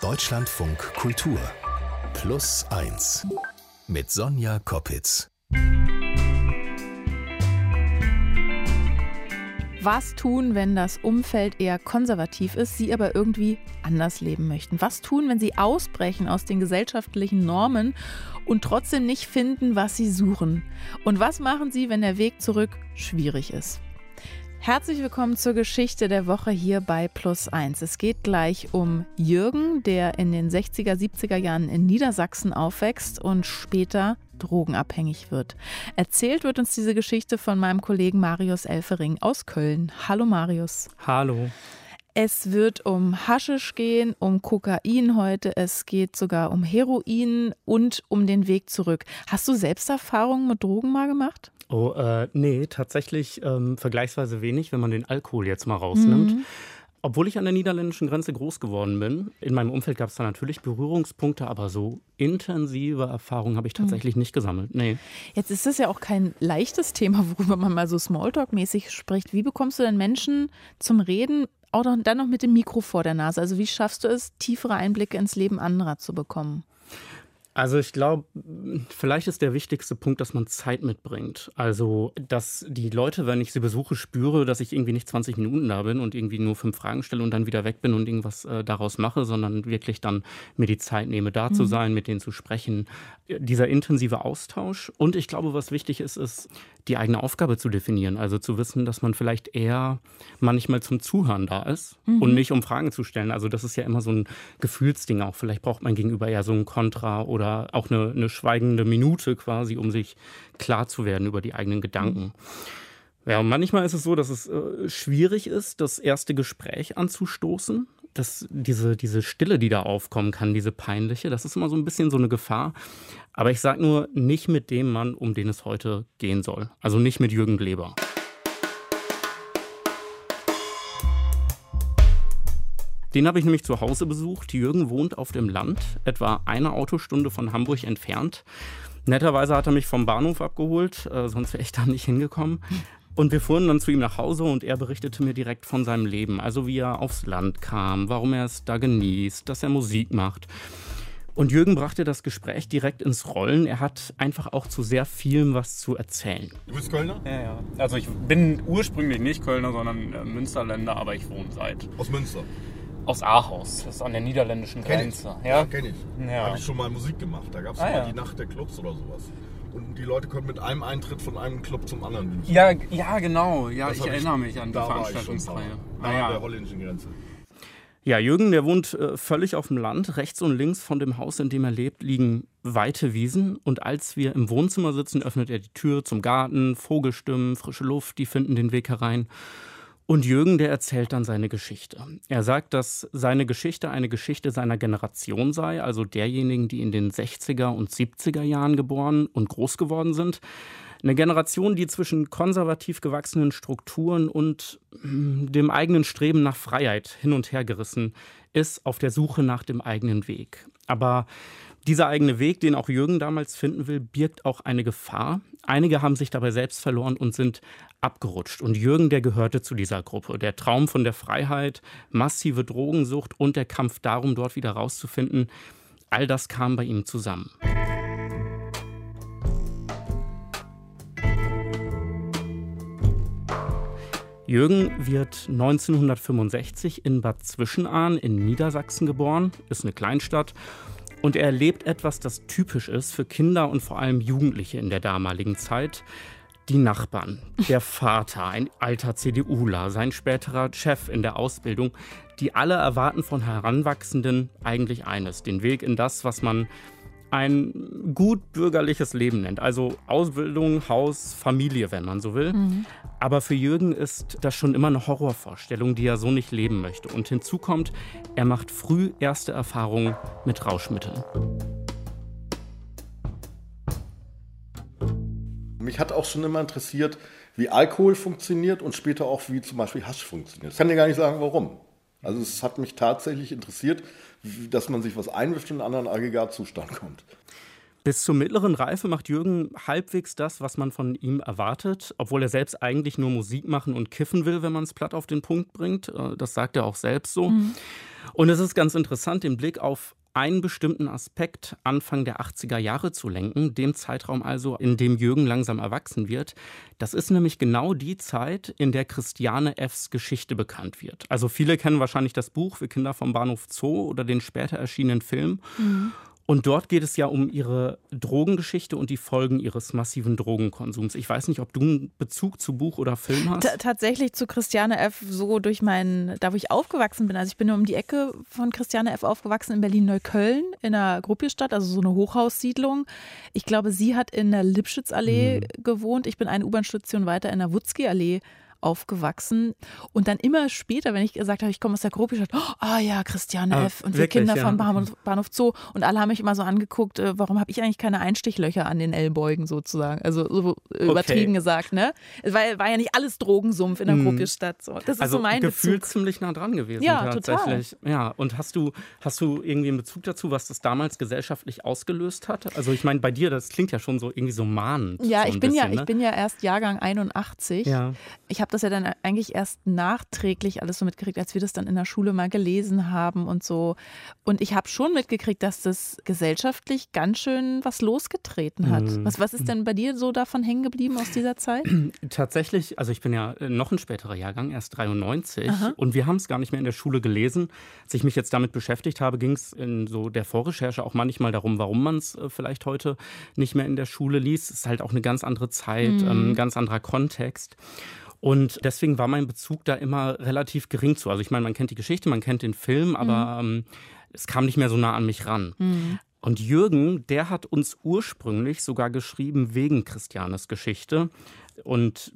Deutschlandfunk Kultur Plus 1 mit Sonja Koppitz. Was tun, wenn das Umfeld eher konservativ ist, Sie aber irgendwie anders leben möchten? Was tun, wenn Sie ausbrechen aus den gesellschaftlichen Normen und trotzdem nicht finden, was Sie suchen? Und was machen Sie, wenn der Weg zurück schwierig ist? Herzlich willkommen zur Geschichte der Woche hier bei Plus 1. Es geht gleich um Jürgen, der in den 60er, 70er Jahren in Niedersachsen aufwächst und später drogenabhängig wird. Erzählt wird uns diese Geschichte von meinem Kollegen Marius Elfering aus Köln. Hallo Marius. Hallo. Es wird um Haschisch gehen, um Kokain heute, es geht sogar um Heroin und um den Weg zurück. Hast du Selbsterfahrungen mit Drogen mal gemacht? Oh, äh, nee, tatsächlich ähm, vergleichsweise wenig, wenn man den Alkohol jetzt mal rausnimmt. Mhm. Obwohl ich an der niederländischen Grenze groß geworden bin, in meinem Umfeld gab es da natürlich Berührungspunkte, aber so intensive Erfahrungen habe ich mhm. tatsächlich mhm. nicht gesammelt. Nee. Jetzt ist das ja auch kein leichtes Thema, worüber man mal so Smalltalk-mäßig spricht. Wie bekommst du denn Menschen zum Reden, auch dann noch mit dem Mikro vor der Nase? Also wie schaffst du es, tiefere Einblicke ins Leben anderer zu bekommen? Also ich glaube, vielleicht ist der wichtigste Punkt, dass man Zeit mitbringt. Also, dass die Leute, wenn ich sie besuche, spüre, dass ich irgendwie nicht 20 Minuten da bin und irgendwie nur fünf Fragen stelle und dann wieder weg bin und irgendwas äh, daraus mache, sondern wirklich dann mir die Zeit nehme, da mhm. zu sein, mit denen zu sprechen. Dieser intensive Austausch. Und ich glaube, was wichtig ist, ist, die eigene Aufgabe zu definieren. Also zu wissen, dass man vielleicht eher manchmal zum Zuhören da ist mhm. und nicht um Fragen zu stellen. Also das ist ja immer so ein Gefühlsding auch. Vielleicht braucht man gegenüber eher so ein Kontra oder auch eine, eine schweigende Minute quasi, um sich klar zu werden über die eigenen Gedanken. Ja, manchmal ist es so, dass es äh, schwierig ist, das erste Gespräch anzustoßen. Das, diese, diese Stille, die da aufkommen kann, diese peinliche, das ist immer so ein bisschen so eine Gefahr. Aber ich sage nur, nicht mit dem Mann, um den es heute gehen soll. Also nicht mit Jürgen Gleber. Den habe ich nämlich zu Hause besucht. Jürgen wohnt auf dem Land, etwa eine Autostunde von Hamburg entfernt. Netterweise hat er mich vom Bahnhof abgeholt, äh, sonst wäre ich da nicht hingekommen. Und wir fuhren dann zu ihm nach Hause und er berichtete mir direkt von seinem Leben. Also wie er aufs Land kam, warum er es da genießt, dass er Musik macht. Und Jürgen brachte das Gespräch direkt ins Rollen. Er hat einfach auch zu sehr vielem was zu erzählen. Du bist Kölner? Ja, ja. Also ich bin ursprünglich nicht Kölner, sondern äh, Münsterländer, aber ich wohne seit. Aus Münster? Aus Ahaus, das ist an der niederländischen Grenze. Kenn ja, ja kenne ich. Ja. Habe ich schon mal Musik gemacht. Da gab es ah, mal ja. die Nacht der Clubs oder sowas. Und die Leute können mit einem Eintritt von einem Club zum anderen. Ja, ja, genau. Ja, das ich erinnere ich, mich an die Veranstaltungsreihe. Ah, ja. An der holländischen Grenze. Ja, Jürgen, der wohnt äh, völlig auf dem Land. Rechts und links von dem Haus, in dem er lebt, liegen weite Wiesen. Und als wir im Wohnzimmer sitzen, öffnet er die Tür zum Garten. Vogelstimmen, frische Luft, die finden den Weg herein. Und Jürgen, der erzählt dann seine Geschichte. Er sagt, dass seine Geschichte eine Geschichte seiner Generation sei, also derjenigen, die in den 60er und 70er Jahren geboren und groß geworden sind. Eine Generation, die zwischen konservativ gewachsenen Strukturen und hm, dem eigenen Streben nach Freiheit hin und her gerissen ist, auf der Suche nach dem eigenen Weg. Aber dieser eigene Weg, den auch Jürgen damals finden will, birgt auch eine Gefahr. Einige haben sich dabei selbst verloren und sind abgerutscht. Und Jürgen, der gehörte zu dieser Gruppe. Der Traum von der Freiheit, massive Drogensucht und der Kampf darum, dort wieder rauszufinden, all das kam bei ihm zusammen. Jürgen wird 1965 in Bad Zwischenahn in Niedersachsen geboren, ist eine Kleinstadt und er erlebt etwas, das typisch ist für Kinder und vor allem Jugendliche in der damaligen Zeit. Die Nachbarn, der Vater, ein alter CDUler, sein späterer Chef in der Ausbildung, die alle erwarten von Heranwachsenden eigentlich eines, den Weg in das, was man ein gut bürgerliches Leben nennt. Also Ausbildung, Haus, Familie, wenn man so will. Mhm. Aber für Jürgen ist das schon immer eine Horrorvorstellung, die er so nicht leben möchte. Und hinzu kommt, er macht früh erste Erfahrungen mit Rauschmitteln. Mich hat auch schon immer interessiert, wie Alkohol funktioniert und später auch, wie zum Beispiel Hasch funktioniert. Ich kann dir gar nicht sagen, warum. Also es hat mich tatsächlich interessiert, dass man sich was einwischt und in einen anderen Aggregatzustand kommt. Bis zur mittleren Reife macht Jürgen halbwegs das, was man von ihm erwartet, obwohl er selbst eigentlich nur Musik machen und kiffen will, wenn man es platt auf den Punkt bringt. Äh, das sagt er auch selbst so. Mhm. Und es ist ganz interessant, den Blick auf einen bestimmten Aspekt Anfang der 80er Jahre zu lenken, dem Zeitraum also, in dem Jürgen langsam erwachsen wird. Das ist nämlich genau die Zeit, in der Christiane Fs Geschichte bekannt wird. Also viele kennen wahrscheinlich das Buch für Kinder vom Bahnhof Zoo oder den später erschienenen Film. Mhm. Und dort geht es ja um ihre Drogengeschichte und die Folgen ihres massiven Drogenkonsums. Ich weiß nicht, ob du einen Bezug zu Buch oder Film hast. T tatsächlich zu Christiane F. so durch meinen, da wo ich aufgewachsen bin. Also ich bin nur um die Ecke von Christiane F. aufgewachsen in Berlin-Neukölln in einer Gruppierstadt, also so eine Hochhaussiedlung. Ich glaube, sie hat in der Lipschitzallee mhm. gewohnt. Ich bin eine U-Bahn-Station weiter in der Wutzki-Allee aufgewachsen. Und dann immer später, wenn ich gesagt habe, ich komme aus der Gruppe, ich dachte, oh ah ja, Christiane ah, F. und wir Kinder ja. vom Bahnhof, Bahnhof Zoo. Und alle haben mich immer so angeguckt, äh, warum habe ich eigentlich keine Einstichlöcher an den Ellbeugen sozusagen? Also so übertrieben okay. gesagt, ne? Es war, ja nicht alles Drogensumpf in der mhm. Gruppestadt. So. Das ist also so mein Gefühl ziemlich nah dran gewesen. Ja, tatsächlich. Total. Ja, und hast du, hast du irgendwie einen Bezug dazu, was das damals gesellschaftlich ausgelöst hat? Also ich meine, bei dir, das klingt ja schon so irgendwie so mahnend. Ja, so ich bin bisschen, ja, ne? ich bin ja erst Jahrgang 81. Ja. Ich habe das ja dann eigentlich erst nachträglich alles so mitgekriegt, als wir das dann in der Schule mal gelesen haben und so. Und ich habe schon mitgekriegt, dass das gesellschaftlich ganz schön was losgetreten hat. Mhm. Was, was ist denn bei dir so davon hängen geblieben aus dieser Zeit? Tatsächlich, also ich bin ja noch ein späterer Jahrgang, erst 93. Aha. Und wir haben es gar nicht mehr in der Schule gelesen. Als ich mich jetzt damit beschäftigt habe, ging es in so der Vorrecherche auch manchmal darum, warum man es äh, vielleicht heute nicht mehr in der Schule liest. Es ist halt auch eine ganz andere Zeit, mhm. ein ganz anderer Kontext. Und deswegen war mein Bezug da immer relativ gering zu. Also ich meine, man kennt die Geschichte, man kennt den Film, aber mhm. ähm, es kam nicht mehr so nah an mich ran. Mhm. Und Jürgen, der hat uns ursprünglich sogar geschrieben wegen Christianes Geschichte. Und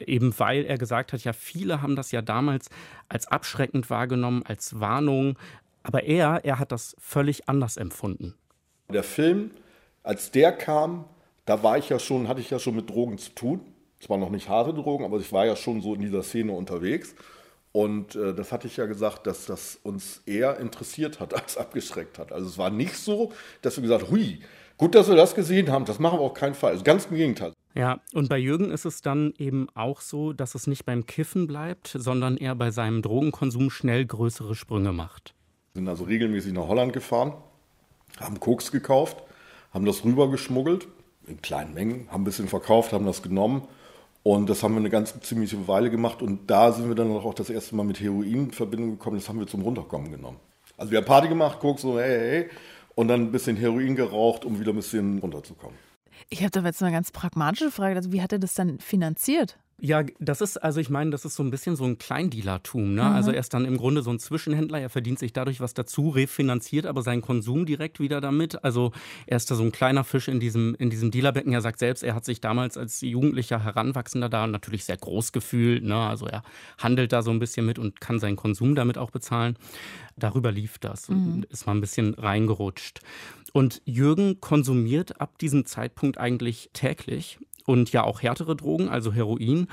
eben weil er gesagt hat, ja, viele haben das ja damals als abschreckend wahrgenommen, als Warnung. Aber er, er hat das völlig anders empfunden. Der Film, als der kam, da war ich ja schon, hatte ich ja schon mit Drogen zu tun zwar noch nicht harte Drogen, aber ich war ja schon so in dieser Szene unterwegs. Und äh, das hatte ich ja gesagt, dass das uns eher interessiert hat als abgeschreckt hat. Also es war nicht so, dass wir gesagt haben, hui, gut, dass wir das gesehen haben, das machen wir auf keinen Fall. Also ganz im Gegenteil. Ja, und bei Jürgen ist es dann eben auch so, dass es nicht beim Kiffen bleibt, sondern er bei seinem Drogenkonsum schnell größere Sprünge macht. Wir sind also regelmäßig nach Holland gefahren, haben Koks gekauft, haben das rübergeschmuggelt in kleinen Mengen, haben ein bisschen verkauft, haben das genommen und das haben wir eine ganz ziemliche Weile gemacht. Und da sind wir dann auch das erste Mal mit Heroin in Verbindung gekommen. Das haben wir zum Runterkommen genommen. Also wir haben Party gemacht, guck so, hey, hey, und dann ein bisschen Heroin geraucht, um wieder ein bisschen runterzukommen. Ich habe da jetzt eine ganz pragmatische Frage. Also wie hat er das dann finanziert? Ja, das ist, also ich meine, das ist so ein bisschen so ein Kleindealertum. Ne? Mhm. Also er ist dann im Grunde so ein Zwischenhändler, er verdient sich dadurch was dazu, refinanziert aber seinen Konsum direkt wieder damit. Also er ist da so ein kleiner Fisch in diesem, in diesem Dealerbecken. Er sagt selbst, er hat sich damals als jugendlicher Heranwachsender da natürlich sehr groß gefühlt. Ne? Also er handelt da so ein bisschen mit und kann seinen Konsum damit auch bezahlen. Darüber lief das. Mhm. Ist mal ein bisschen reingerutscht. Und Jürgen konsumiert ab diesem Zeitpunkt eigentlich täglich und ja auch härtere Drogen, also Heroin.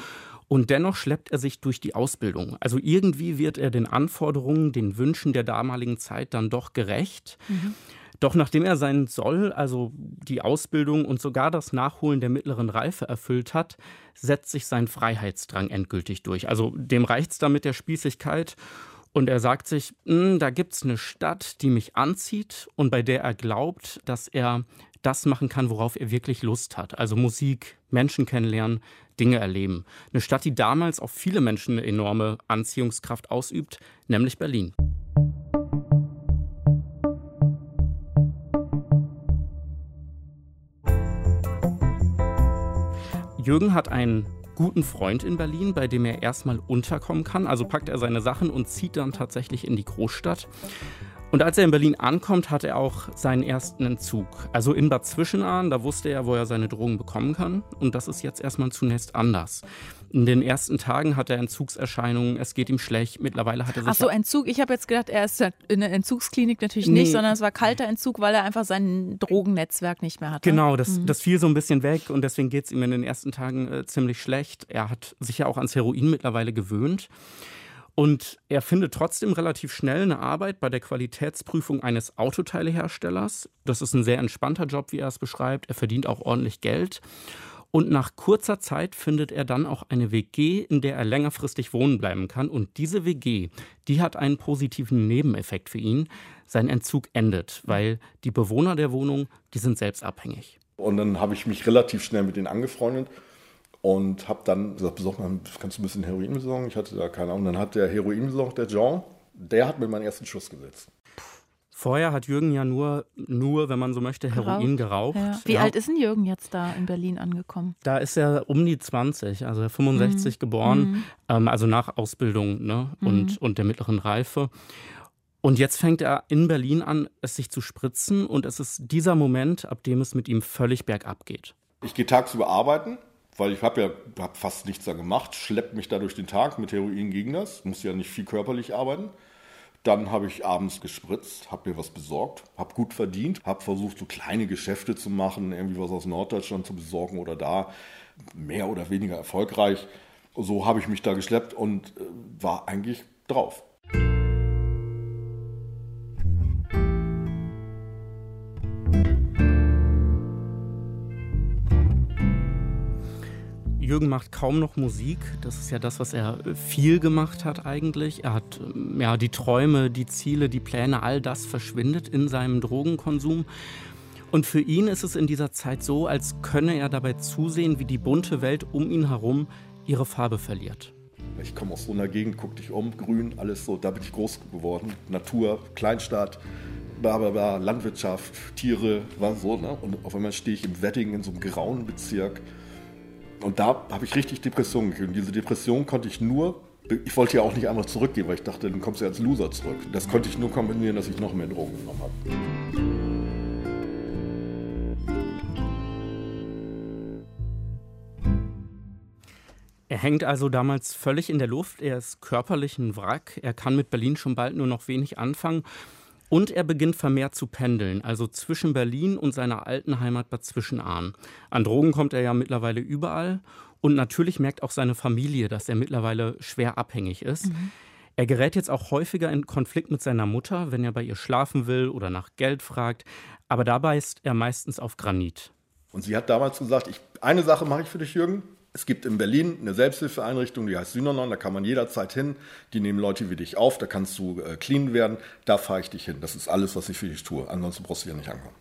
Und dennoch schleppt er sich durch die Ausbildung. Also irgendwie wird er den Anforderungen, den Wünschen der damaligen Zeit dann doch gerecht. Mhm. Doch nachdem er seinen Soll, also die Ausbildung und sogar das Nachholen der mittleren Reife erfüllt hat, setzt sich sein Freiheitsdrang endgültig durch. Also dem reicht es damit der Spießigkeit. Und er sagt sich, hm, da gibt es eine Stadt, die mich anzieht und bei der er glaubt, dass er das machen kann, worauf er wirklich Lust hat. Also Musik, Menschen kennenlernen, Dinge erleben. Eine Stadt, die damals auf viele Menschen eine enorme Anziehungskraft ausübt, nämlich Berlin. Jürgen hat einen guten Freund in Berlin, bei dem er erstmal unterkommen kann. Also packt er seine Sachen und zieht dann tatsächlich in die Großstadt. Und als er in Berlin ankommt, hat er auch seinen ersten Entzug. Also in Bad Zwischenahn, da wusste er, wo er seine Drogen bekommen kann. Und das ist jetzt erstmal zunächst anders. In den ersten Tagen hat er Entzugserscheinungen, es geht ihm schlecht. Mittlerweile hat er sich. Ach so, Entzug. Ich habe jetzt gedacht, er ist in der Entzugsklinik natürlich nicht, sondern es war kalter Entzug, weil er einfach sein Drogennetzwerk nicht mehr hatte. Genau, das, mhm. das fiel so ein bisschen weg und deswegen geht es ihm in den ersten Tagen äh, ziemlich schlecht. Er hat sich ja auch ans Heroin mittlerweile gewöhnt. Und er findet trotzdem relativ schnell eine Arbeit bei der Qualitätsprüfung eines Autoteileherstellers. Das ist ein sehr entspannter Job, wie er es beschreibt. Er verdient auch ordentlich Geld. Und nach kurzer Zeit findet er dann auch eine WG, in der er längerfristig wohnen bleiben kann. Und diese WG, die hat einen positiven Nebeneffekt für ihn. Sein Entzug endet, weil die Bewohner der Wohnung, die sind selbst abhängig. Und dann habe ich mich relativ schnell mit denen angefreundet und habe dann gesagt, besorg mal, kannst du ein bisschen Heroin besorgen? Ich hatte da keine Ahnung. Dann hat der Heroin besorgt, der Jean, der hat mir meinen ersten Schuss gesetzt. Vorher hat Jürgen ja nur, nur wenn man so möchte, Heroin geraucht. Ja. Wie ja. alt ist denn Jürgen jetzt da in Berlin angekommen? Da ist er um die 20, also 65 mhm. geboren, mhm. Ähm, also nach Ausbildung ne, und, mhm. und der mittleren Reife. Und jetzt fängt er in Berlin an, es sich zu spritzen und es ist dieser Moment, ab dem es mit ihm völlig bergab geht. Ich gehe tagsüber arbeiten, weil ich habe ja hab fast nichts da gemacht, schleppt mich da durch den Tag, mit Heroin gegen das, muss ja nicht viel körperlich arbeiten. Dann habe ich abends gespritzt, habe mir was besorgt, habe gut verdient, habe versucht, so kleine Geschäfte zu machen, irgendwie was aus Norddeutschland zu besorgen oder da, mehr oder weniger erfolgreich. So habe ich mich da geschleppt und äh, war eigentlich drauf. Jürgen macht kaum noch Musik. Das ist ja das, was er viel gemacht hat eigentlich. Er hat ähm, ja die Träume, die Ziele, die Pläne, all das verschwindet in seinem Drogenkonsum. Und für ihn ist es in dieser Zeit so, als könne er dabei zusehen, wie die bunte Welt um ihn herum ihre Farbe verliert. Ich komme aus so einer Gegend, guck dich um, grün, alles so, da bin ich groß geworden. Natur, Kleinstadt, bla, Landwirtschaft, Tiere, war so. Ne? Und auf einmal stehe ich im Wedding in so einem grauen Bezirk und da habe ich richtig Depressionen gekriegt. Und diese Depression konnte ich nur, ich wollte ja auch nicht einfach zurückgehen, weil ich dachte, dann kommst du als Loser zurück. Das konnte ich nur kombinieren, dass ich noch mehr Drogen genommen habe. Er hängt also damals völlig in der Luft. Er ist körperlich ein Wrack. Er kann mit Berlin schon bald nur noch wenig anfangen. Und er beginnt vermehrt zu pendeln, also zwischen Berlin und seiner alten Heimat Bad Zwischenahn. An Drogen kommt er ja mittlerweile überall. Und natürlich merkt auch seine Familie, dass er mittlerweile schwer abhängig ist. Mhm. Er gerät jetzt auch häufiger in Konflikt mit seiner Mutter, wenn er bei ihr schlafen will oder nach Geld fragt. Aber dabei ist er meistens auf Granit. Und sie hat damals gesagt, ich, eine Sache mache ich für dich, Jürgen. Es gibt in Berlin eine Selbsthilfeeinrichtung, die heißt Synonon, da kann man jederzeit hin. Die nehmen Leute wie dich auf, da kannst du äh, clean werden. Da fahre ich dich hin. Das ist alles, was ich für dich tue. Ansonsten brauchst du hier nicht ankommen.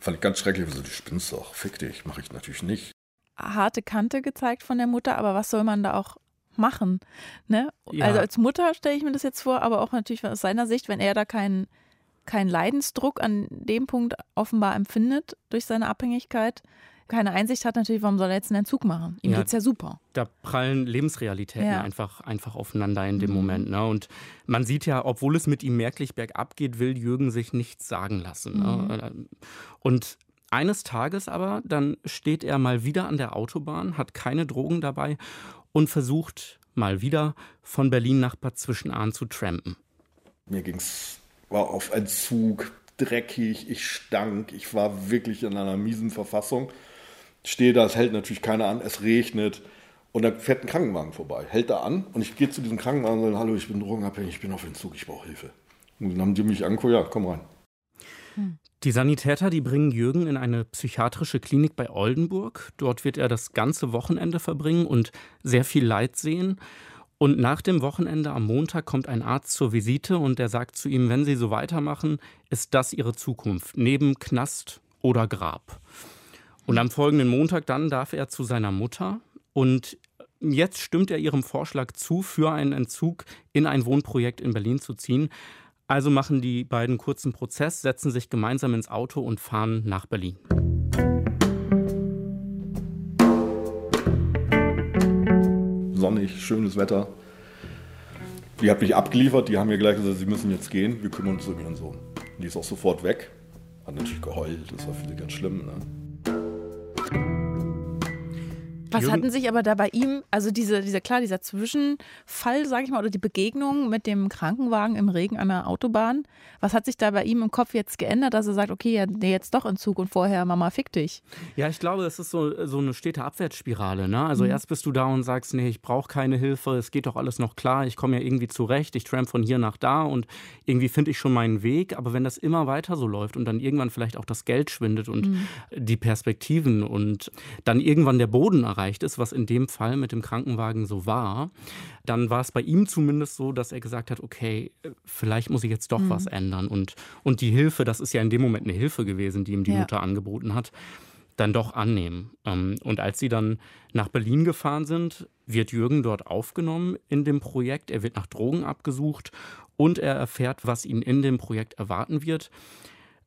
Fand ich ganz schrecklich. So, du spinnst doch. Fick dich. Mache ich natürlich nicht. Harte Kante gezeigt von der Mutter, aber was soll man da auch machen? Ne? Ja. Also als Mutter stelle ich mir das jetzt vor, aber auch natürlich aus seiner Sicht, wenn er da keinen keinen Leidensdruck an dem Punkt offenbar empfindet durch seine Abhängigkeit, keine Einsicht hat, natürlich, warum soll er jetzt einen Entzug machen? Ihm ja, es ja super. Da prallen Lebensrealitäten ja. einfach, einfach aufeinander in dem mhm. Moment. Ne? Und man sieht ja, obwohl es mit ihm merklich bergab geht, will Jürgen sich nichts sagen lassen. Ne? Mhm. Ne? Und eines Tages aber, dann steht er mal wieder an der Autobahn, hat keine Drogen dabei und versucht mal wieder von Berlin nach Bad Zwischenahn zu trampen. Mir ging es auf Entzug, dreckig, ich stank, ich war wirklich in einer miesen Verfassung stehe da, es hält natürlich keiner an, es regnet. Und dann fährt ein Krankenwagen vorbei, hält da an und ich gehe zu diesem Krankenwagen und sage, hallo, ich bin drogenabhängig, ich bin auf Entzug, ich brauche Hilfe. Und dann haben die mich angeguckt, ja, komm rein. Die Sanitäter, die bringen Jürgen in eine psychiatrische Klinik bei Oldenburg. Dort wird er das ganze Wochenende verbringen und sehr viel Leid sehen. Und nach dem Wochenende am Montag kommt ein Arzt zur Visite und der sagt zu ihm, wenn Sie so weitermachen, ist das Ihre Zukunft, neben Knast oder Grab. Und am folgenden Montag dann darf er zu seiner Mutter und jetzt stimmt er ihrem Vorschlag zu, für einen Entzug in ein Wohnprojekt in Berlin zu ziehen. Also machen die beiden kurzen Prozess, setzen sich gemeinsam ins Auto und fahren nach Berlin. Sonnig, schönes Wetter. Die hat mich abgeliefert, die haben mir gleich gesagt, sie müssen jetzt gehen, wir kümmern uns um ihren Sohn. Die ist auch sofort weg. Hat natürlich geheult, das war für sie ganz schlimm. Ne? Thank you. Was Jürgen- hatten sich aber da bei ihm, also diese, dieser klar, dieser Zwischenfall, sage ich mal, oder die Begegnung mit dem Krankenwagen im Regen an der Autobahn, was hat sich da bei ihm im Kopf jetzt geändert, dass er sagt, okay, ja, nee, jetzt doch Entzug und vorher Mama fick dich? Ja, ich glaube, es ist so, so eine stete Abwärtsspirale. Ne? Also erst bist du da und sagst, nee, ich brauche keine Hilfe, es geht doch alles noch klar, ich komme ja irgendwie zurecht, ich tramp von hier nach da und irgendwie finde ich schon meinen Weg. Aber wenn das immer weiter so läuft und dann irgendwann vielleicht auch das Geld schwindet und die Perspektiven und dann irgendwann der Boden erreicht ist, was in dem Fall mit dem Krankenwagen so war, dann war es bei ihm zumindest so, dass er gesagt hat, okay, vielleicht muss ich jetzt doch was ändern. Und, und die Hilfe, das ist ja in dem Moment eine Hilfe gewesen, die ihm die Ja. Mutter angeboten hat, dann doch annehmen. Ähm, Und als sie dann nach Berlin gefahren sind, wird Jürgen dort aufgenommen in dem Projekt. Er wird nach Drogen abgesucht und er erfährt, was ihn in dem Projekt erwarten wird.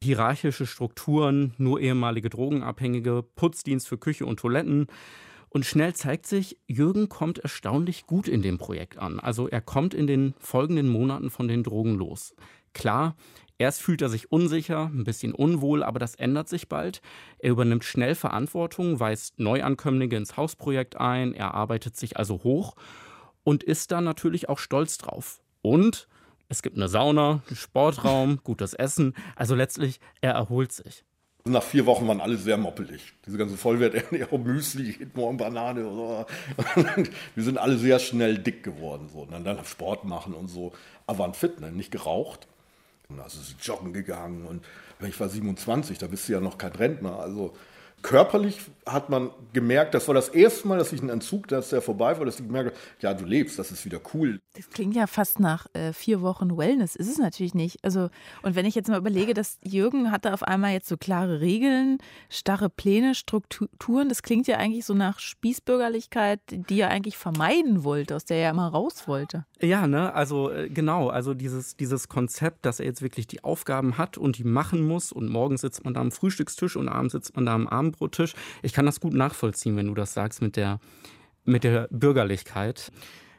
Hierarchische Strukturen, nur ehemalige Drogenabhängige, Putzdienst für Küche und Toiletten. Und schnell zeigt sich, Jürgen kommt erstaunlich gut in dem Projekt an. Also er kommt in den folgenden Monaten von den Drogen los. Klar, erst fühlt er sich unsicher, ein bisschen unwohl, aber das ändert sich bald. Er übernimmt schnell Verantwortung, weist Neuankömmlinge ins Hausprojekt ein, er arbeitet sich also hoch und ist da natürlich auch stolz drauf. Und es gibt eine Sauna, einen Sportraum, gutes Essen. Also letztlich, er erholt sich. Nach vier Wochen waren alle sehr moppelig. Diese ganze Vollwerternährung, Müsli, jeden Morgen Banane so. Wir sind alle sehr schnell dick geworden. So. Und dann, dann Sport machen und so. Aber waren fit, ne? nicht geraucht. Und Also ist joggen gegangen und ich war 27, da bist du ja noch kein Rentner. Also körperlich hat man gemerkt, das war das erste Mal, dass ich einen Entzug, dass der vorbei war, dass ich gemerkt habe, ja, du lebst, das ist wieder cool. Das klingt ja fast nach äh, vier Wochen Wellness. Ist es natürlich nicht. Also, und wenn ich jetzt mal überlege, dass Jürgen hatte auf einmal jetzt so klare Regeln, starre Pläne, Strukturen, das klingt ja eigentlich so nach Spießbürgerlichkeit, die er eigentlich vermeiden wollte, aus der er immer raus wollte. Ja, ne, also äh, genau, also dieses, dieses Konzept, dass er jetzt wirklich die Aufgaben hat und die machen muss und morgens sitzt man da am Frühstückstisch und abends sitzt man da am Abendbrottisch. Ich kann das gut nachvollziehen, wenn du das sagst mit der, mit der Bürgerlichkeit.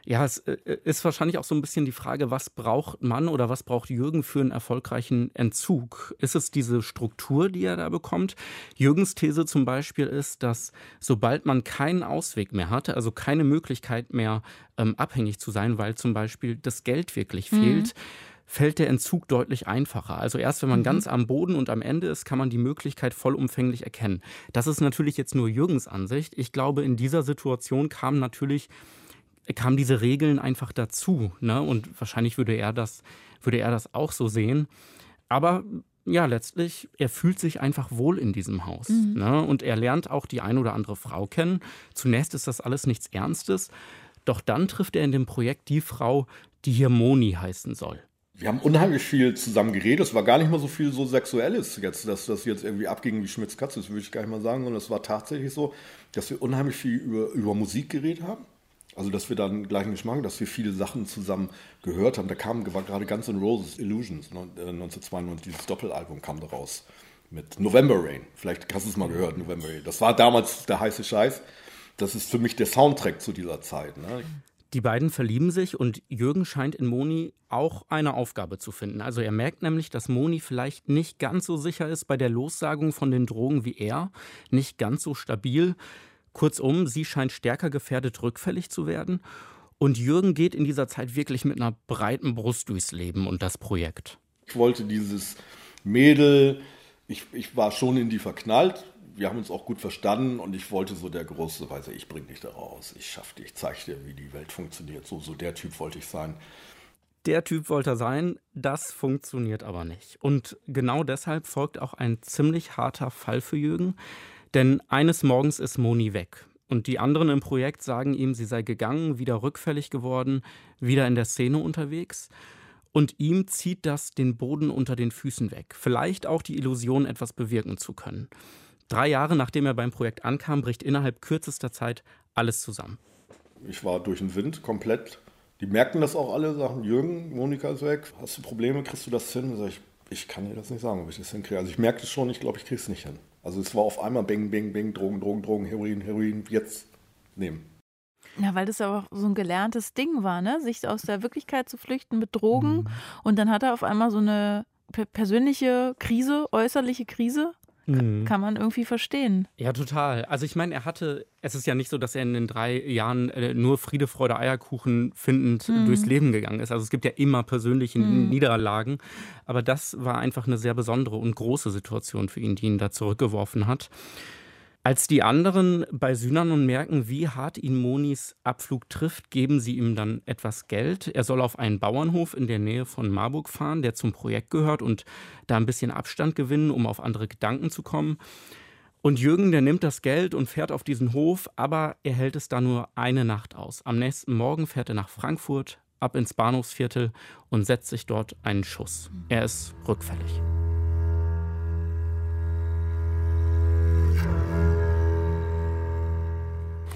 Ja, es äh, ist wahrscheinlich auch so ein bisschen die Frage, was braucht man oder was braucht Jürgen für einen erfolgreichen Entzug? Ist es diese Struktur, die er da bekommt? Jürgens These zum Beispiel ist, dass sobald man keinen Ausweg mehr hatte, also keine Möglichkeit mehr ähm, abhängig zu sein, weil zum Beispiel das Geld wirklich fehlt, fällt der Entzug deutlich einfacher. Also erst wenn man ganz am Boden und am Ende ist, kann man die Möglichkeit vollumfänglich erkennen. Das ist natürlich jetzt nur Jürgens Ansicht. Ich glaube, in dieser Situation kam natürlich kamen diese Regeln einfach dazu. Ne? Und wahrscheinlich würde er das, würde er das auch so sehen. Aber ja, letztlich, er fühlt sich einfach wohl in diesem Haus. Ne? Und er lernt auch die ein oder andere Frau kennen. Zunächst ist das alles nichts Ernstes. Doch dann trifft er in dem Projekt die Frau, die hier Moni heißen soll. Wir haben unheimlich viel zusammen geredet. Es war gar nicht mal so viel so Sexuelles jetzt, dass das jetzt irgendwie abging wie Schmitz Katze, das würde ich gar nicht mal sagen, sondern es war tatsächlich so, dass wir unheimlich viel über, über Musik geredet haben. Also, dass wir dann gleichen Geschmack, dass wir viele Sachen zusammen gehört haben. Da kam gerade Guns N' Roses Illusions, ne, äh, 1992, dieses Doppelalbum kam da raus mit November Rain. Vielleicht hast du es mal gehört, November Rain. Das war damals der heiße Scheiß. Das ist für mich der Soundtrack zu dieser Zeit. Ne? Die beiden verlieben sich und Jürgen scheint in Moni auch eine Aufgabe zu finden. Also er merkt nämlich, dass Moni vielleicht nicht ganz so sicher ist bei der Lossagung von den Drogen wie er, nicht ganz so stabil. Kurzum, sie scheint stärker gefährdet, rückfällig zu werden. Und Jürgen geht in dieser Zeit wirklich mit einer breiten Brust durchs Leben und das Projekt. Ich wollte dieses Mädel, ich, ich war schon in die verknallt. Wir haben uns auch gut verstanden und ich wollte so der große, weiß ich, bring dich da raus, ich schaff dich, ich zeig dir, wie die Welt funktioniert. So, so der Typ wollte ich sein. Der Typ wollte er sein, das funktioniert aber nicht. Und genau deshalb folgt auch ein ziemlich harter Fall für Jürgen. Denn eines Morgens ist Moni weg. Und die anderen im Projekt sagen ihm, sie sei gegangen, wieder rückfällig geworden, wieder in der Szene unterwegs. Und ihm zieht das den Boden unter den Füßen weg. Vielleicht auch die Illusion, etwas bewirken zu können. Drei Jahre nachdem er beim Projekt ankam, bricht innerhalb kürzester Zeit alles zusammen. Ich war durch den Wind komplett. Die merkten das auch alle, sagen, Jürgen, Monika ist weg, hast du Probleme, kriegst du das hin? Sag ich, ich kann dir das nicht sagen, ob ich das hinkriege. Also ich merkte schon, ich glaube, ich kriege es nicht hin. Also es war auf einmal Bing, Bing, Bing, Drogen, Drogen, Drogen, Heroin, Heroin, jetzt nehmen. Ja, weil das ja auch so ein gelerntes Ding war, ne? Sich aus der Wirklichkeit zu flüchten mit Drogen. Und dann hat er auf einmal so eine pe- persönliche Krise, äußerliche Krise. Mhm. kann man irgendwie verstehen. Ja, total. Also ich meine, er hatte, es ist ja nicht so, dass er in den drei Jahren äh, nur Friede, Freude, Eierkuchen findend mhm. durchs Leben gegangen ist. Also es gibt ja immer persönliche mhm. Niederlagen. Aber das war einfach eine sehr besondere und große Situation für ihn, die ihn da zurückgeworfen hat. Als die anderen bei Synanon merken, wie hart ihn Monis Abflug trifft, geben sie ihm dann etwas Geld. Er soll auf einen Bauernhof in der Nähe von Marburg fahren, der zum Projekt gehört und da ein bisschen Abstand gewinnen, um auf andere Gedanken zu kommen. Und Jürgen, der nimmt das Geld und fährt auf diesen Hof, aber er hält es da nur eine Nacht aus. Am nächsten Morgen fährt er nach Frankfurt, ab ins Bahnhofsviertel und setzt sich dort einen Schuss. Er ist rückfällig.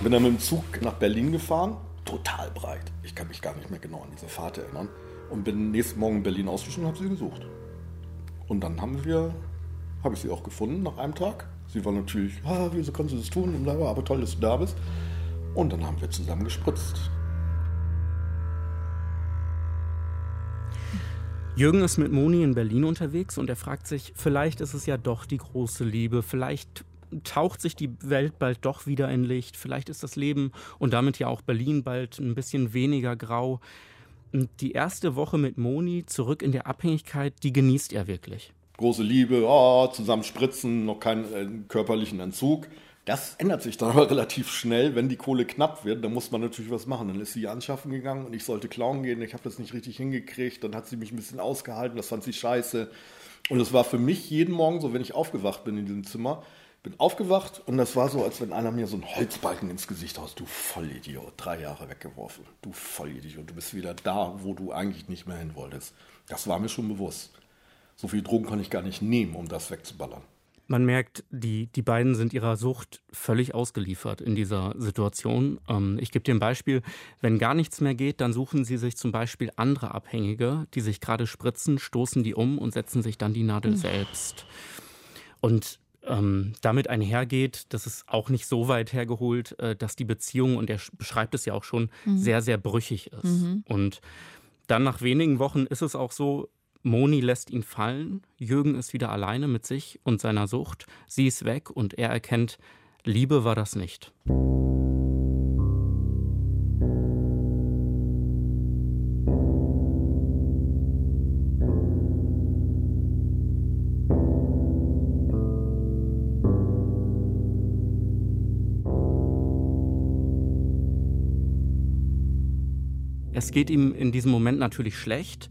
Bin dann mit dem Zug nach Berlin gefahren, total breit. Ich kann mich gar nicht mehr genau an diese Fahrt erinnern. Und bin nächsten Morgen in Berlin ausgestiegen und habe sie gesucht. Und dann haben wir, habe ich sie auch gefunden nach einem Tag. Sie war natürlich, ah, wieso kannst du das tun? Aber toll, dass du da bist. Und dann haben wir zusammen gespritzt. Jürgen ist mit Moni in Berlin unterwegs und er fragt sich, vielleicht ist es ja doch die große Liebe, vielleicht taucht sich die Welt bald doch wieder in Licht. Vielleicht ist das Leben und damit ja auch Berlin bald ein bisschen weniger grau. Die erste Woche mit Moni zurück in der Abhängigkeit, die genießt er wirklich. Große Liebe, oh, zusammen spritzen, noch keinen äh, körperlichen Entzug. Das ändert sich dann aber relativ schnell, wenn die Kohle knapp wird. Dann muss man natürlich was machen. Dann ist sie anschaffen gegangen und ich sollte klauen gehen. Ich habe das nicht richtig hingekriegt. Dann hat sie mich ein bisschen ausgehalten. Das fand sie scheiße. Und es war für mich jeden Morgen so, wenn ich aufgewacht bin in diesem Zimmer, bin aufgewacht und das war so, als wenn einer mir so einen Holzbalken ins Gesicht haust. Du Vollidiot, drei Jahre weggeworfen. Du Vollidiot, du bist wieder da, wo du eigentlich nicht mehr hin wolltest. Das war mir schon bewusst. So viel Drogen kann ich gar nicht nehmen, um das wegzuballern. Man merkt, die, die beiden sind ihrer Sucht völlig ausgeliefert in dieser Situation. Ähm, ich gebe dir ein Beispiel. Wenn gar nichts mehr geht, dann suchen sie sich zum Beispiel andere Abhängige, die sich gerade spritzen, stoßen die um und setzen sich dann die Nadel mhm. selbst. Und ähm, damit einhergeht, das ist auch nicht so weit hergeholt, äh, dass die Beziehung, und er beschreibt es ja auch schon, mhm. sehr, sehr brüchig ist. Mhm. Und dann nach wenigen Wochen ist es auch so, Moni lässt ihn fallen, Jürgen ist wieder alleine mit sich und seiner Sucht, sie ist weg und er erkennt, Liebe war das nicht. Es geht ihm in diesem Moment natürlich schlecht,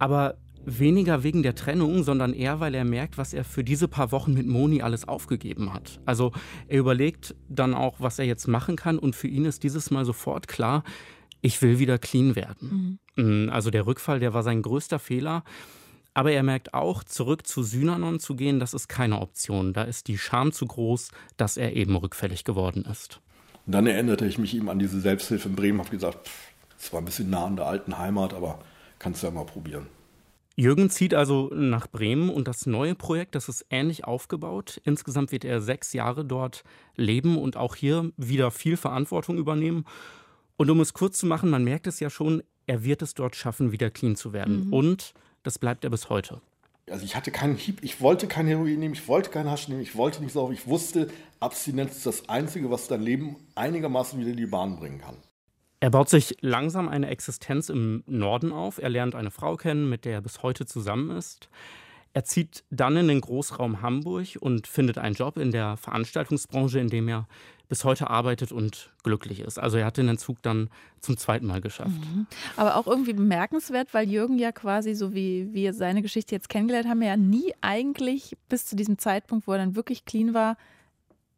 aber weniger wegen der Trennung, sondern eher, weil er merkt, was er für diese paar Wochen mit Moni alles aufgegeben hat. Also er überlegt dann auch, was er jetzt machen kann und für ihn ist dieses Mal sofort klar, ich will wieder clean werden. Mhm. Mm, also der Rückfall, der war sein größter Fehler. Aber er merkt auch, zurück zu Synanon zu gehen, das ist keine Option. Da ist die Scham zu groß, dass er eben rückfällig geworden ist. Und dann erinnerte ich mich ihm an diese Selbsthilfe in Bremen, habe gesagt, pff, zwar ein bisschen nah an der alten Heimat, aber kannst du ja mal probieren. Jürgen zieht also nach Bremen und das neue Projekt, das ist ähnlich aufgebaut. Insgesamt wird er sechs Jahre dort leben und auch hier wieder viel Verantwortung übernehmen. Und um es kurz zu machen, man merkt es ja schon, er wird es dort schaffen, wieder clean zu werden. Mhm. Und das bleibt er bis heute. Also ich hatte keinen Hieb, ich wollte kein Heroin nehmen, ich wollte keinen Hasch nehmen, ich wollte nicht saufen. Ich wusste, Abstinenz ist das Einzige, was dein Leben einigermaßen wieder in die Bahn bringen kann. Er baut sich langsam eine Existenz im Norden auf. Er lernt eine Frau kennen, mit der er bis heute zusammen ist. Er zieht dann in den Großraum Hamburg und findet einen Job in der Veranstaltungsbranche, in dem er bis heute arbeitet und glücklich ist. Also er hat den Entzug dann zum zweiten Mal geschafft. Mhm. Aber auch irgendwie bemerkenswert, weil Jürgen ja quasi, so wie wir seine Geschichte jetzt kennengelernt haben, ja nie eigentlich bis zu diesem Zeitpunkt, wo er dann wirklich clean war,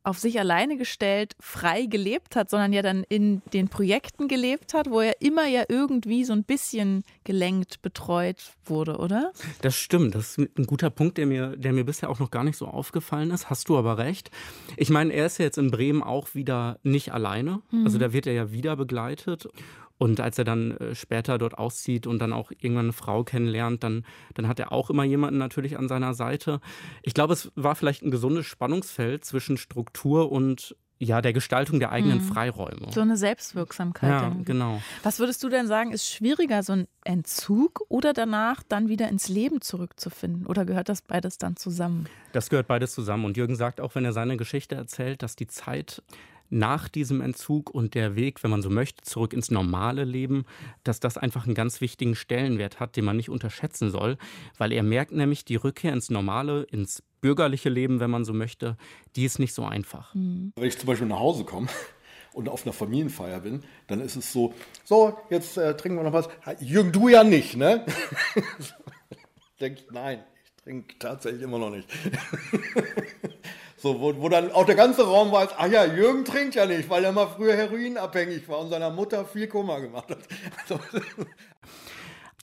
auf sich alleine gestellt, frei gelebt hat, sondern ja dann in den Projekten gelebt hat, wo er immer ja irgendwie so ein bisschen gelenkt, betreut wurde, oder? Das stimmt. Das ist ein guter Punkt, der mir, der mir bisher auch noch gar nicht so aufgefallen ist. Hast du aber recht. Ich meine, er ist ja jetzt in Bremen auch wieder nicht alleine. Mhm. Also da wird er ja wieder begleitet. Und als er dann äh, später dort auszieht und dann auch irgendwann eine Frau kennenlernt, dann, dann hat er auch immer jemanden natürlich an seiner Seite. Ich glaube, es war vielleicht ein gesundes Spannungsfeld zwischen Struktur und ja, der Gestaltung der eigenen mhm. Freiräume. So eine Selbstwirksamkeit. Ja, irgendwie. genau. Was würdest du denn sagen, ist schwieriger, so ein Entzug oder danach dann wieder ins Leben zurückzufinden? Oder gehört das beides dann zusammen? Das gehört beides zusammen. Und Jürgen sagt auch, wenn er seine Geschichte erzählt, dass die Zeit nach diesem Entzug und der Weg, wenn man so möchte, zurück ins normale Leben, dass das einfach einen ganz wichtigen Stellenwert hat, den man nicht unterschätzen soll, weil er merkt nämlich, die Rückkehr ins Normale, ins bürgerliche Leben, wenn man so möchte, die ist nicht so einfach. Mhm. Wenn ich zum Beispiel nach Hause komme und auf einer Familienfeier bin, dann ist es so, so, jetzt äh, trinken wir noch was. Jürgen, du ja nicht, ne? Denke ich, nein, ich trinke tatsächlich immer noch nicht. So, wo, wo dann auch der ganze Raum weiß, ach ja, Jürgen trinkt ja nicht, weil er mal früher heroinabhängig war und seiner Mutter viel Kummer gemacht hat. Also,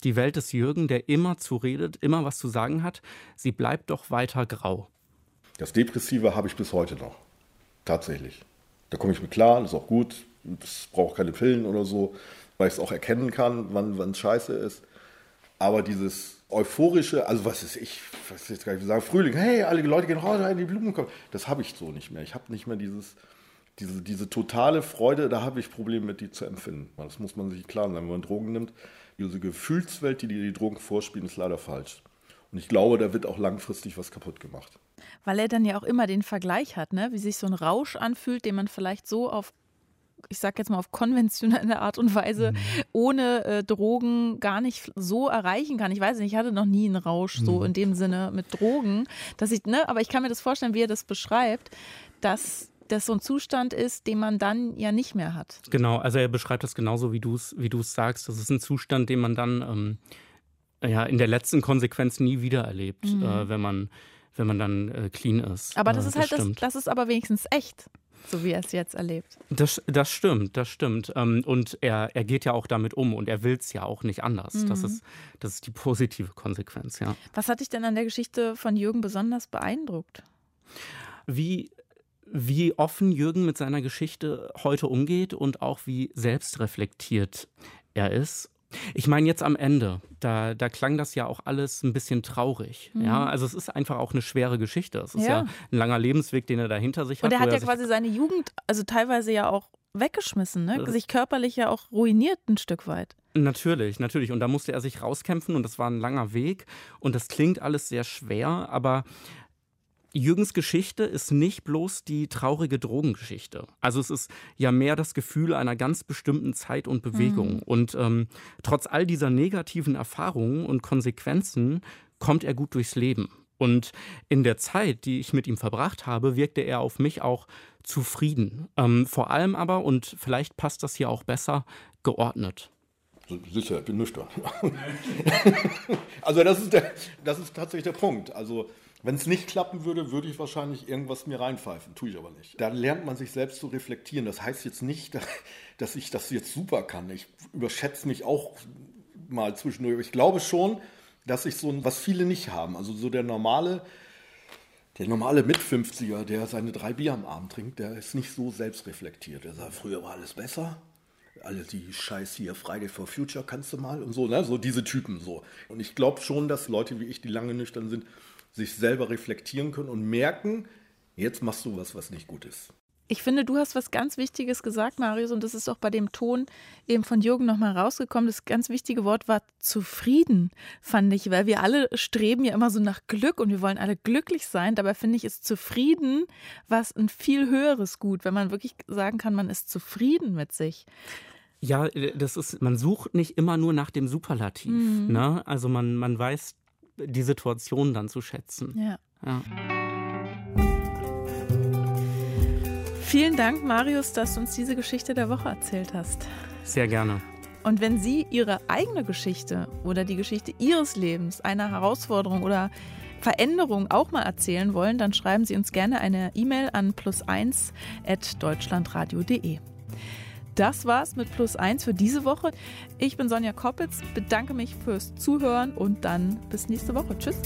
die Welt des Jürgen, der immer zuredet, immer was zu sagen hat, sie bleibt doch weiter grau. Das Depressive habe ich bis heute noch. Tatsächlich. Da komme ich mit klar, das ist auch gut. Das braucht keine Pillen oder so, weil ich es auch erkennen kann, wann es scheiße ist. Aber dieses euphorische, also was ist ich, was jetzt gar nicht sagen, Frühling, hey, alle Leute gehen raus, die Blumen kommen. Das habe ich so nicht mehr. Ich habe nicht mehr dieses, diese, diese totale Freude, da habe ich Probleme mit, die zu empfinden. Das muss man sich klar sein, wenn man Drogen nimmt. Diese Gefühlswelt, die dir die Drogen vorspielen, ist leider falsch. Und ich glaube, da wird auch langfristig was kaputt gemacht. Weil er dann ja auch immer den Vergleich hat, ne? wie sich so ein Rausch anfühlt, den man vielleicht so auf ich sag jetzt mal auf konventionelle Art und Weise, mhm. ohne äh, Drogen gar nicht so erreichen kann. Ich weiß nicht, ich hatte noch nie einen Rausch so mhm. in dem Sinne mit Drogen, dass ich, ne, aber ich kann mir das vorstellen, wie er das beschreibt, dass das so ein Zustand ist, den man dann ja nicht mehr hat. Genau, also er beschreibt das genauso, wie du es wie sagst. Das ist ein Zustand, den man dann ähm, ja, in der letzten Konsequenz nie wieder erlebt, mhm. äh, wenn man wenn man dann äh, clean ist. Aber das äh, ist halt, das, das, ist aber wenigstens echt so wie er es jetzt erlebt. Das, das stimmt, das stimmt. Ähm, und er, er geht ja auch damit um und er will es ja auch nicht anders. Mhm. Das, ist, das ist die positive Konsequenz, ja. Was hat dich denn an der Geschichte von Jürgen besonders beeindruckt? Wie, wie offen Jürgen mit seiner Geschichte heute umgeht und auch wie selbstreflektiert er ist ich meine jetzt am Ende, da, da klang das ja auch alles ein bisschen traurig. Mhm. Ja, also es ist einfach auch eine schwere Geschichte. Es ist ja. ja ein langer Lebensweg, den er da hinter sich hat. Und er hat ja quasi seine Jugend, also teilweise ja auch weggeschmissen, ne? sich körperlich ja auch ruiniert ein Stück weit. Natürlich, natürlich. Und da musste er sich rauskämpfen und das war ein langer Weg. Und das klingt alles sehr schwer, aber Jürgens Geschichte ist nicht bloß die traurige Drogengeschichte. Also es ist ja mehr das Gefühl einer ganz bestimmten Zeit und Bewegung. Mhm. Und ähm, trotz all dieser negativen Erfahrungen und Konsequenzen kommt er gut durchs Leben. Und in der Zeit, die ich mit ihm verbracht habe, wirkte er auf mich auch zufrieden. Ähm, vor allem aber, und vielleicht passt das hier auch besser, geordnet. Sicher, ich bin nüchtern. also das ist, der, das ist tatsächlich der Punkt. Also wenn es nicht klappen würde, würde ich wahrscheinlich irgendwas mir reinpfeifen. Tue ich aber nicht. Da lernt man sich selbst zu reflektieren. Das heißt jetzt nicht, dass ich das jetzt super kann. Ich überschätze mich auch mal zwischendurch. Ich glaube schon, dass ich so, was viele nicht haben, also so der normale, der normale Mit-50er, der seine drei Bier am Abend trinkt, der ist nicht so selbstreflektiert. Der sagt, früher war alles besser. Alle die Scheiß hier, Friday for Future kannst du mal und so, ne? So diese Typen so. Und ich glaube schon, dass Leute wie ich, die lange nüchtern sind, sich selber reflektieren können und merken, jetzt machst du was, was nicht gut ist. Ich finde, du hast was ganz Wichtiges gesagt, Marius, und das ist auch bei dem Ton eben von Jürgen nochmal rausgekommen. Das ganz wichtige Wort war zufrieden, fand ich, weil wir alle streben ja immer so nach Glück und wir wollen alle glücklich sein. Dabei finde ich, ist zufrieden was ein viel höheres Gut, wenn man wirklich sagen kann, man ist zufrieden mit sich. Ja, das ist, man sucht nicht immer nur nach dem Superlativ. Mhm. Ne? Also man, man weiß die Situation dann zu schätzen. Ja. ja. Vielen Dank, Marius, dass du uns diese Geschichte der Woche erzählt hast. Sehr gerne. Und wenn Sie Ihre eigene Geschichte oder die Geschichte Ihres Lebens, einer Herausforderung oder Veränderung auch mal erzählen wollen, dann schreiben Sie uns gerne eine E-Mail an plus1.deutschlandradio.de. Das war's mit Plus 1 für diese Woche. Ich bin Sonja Koppitz, bedanke mich fürs Zuhören und dann bis nächste Woche. Tschüss.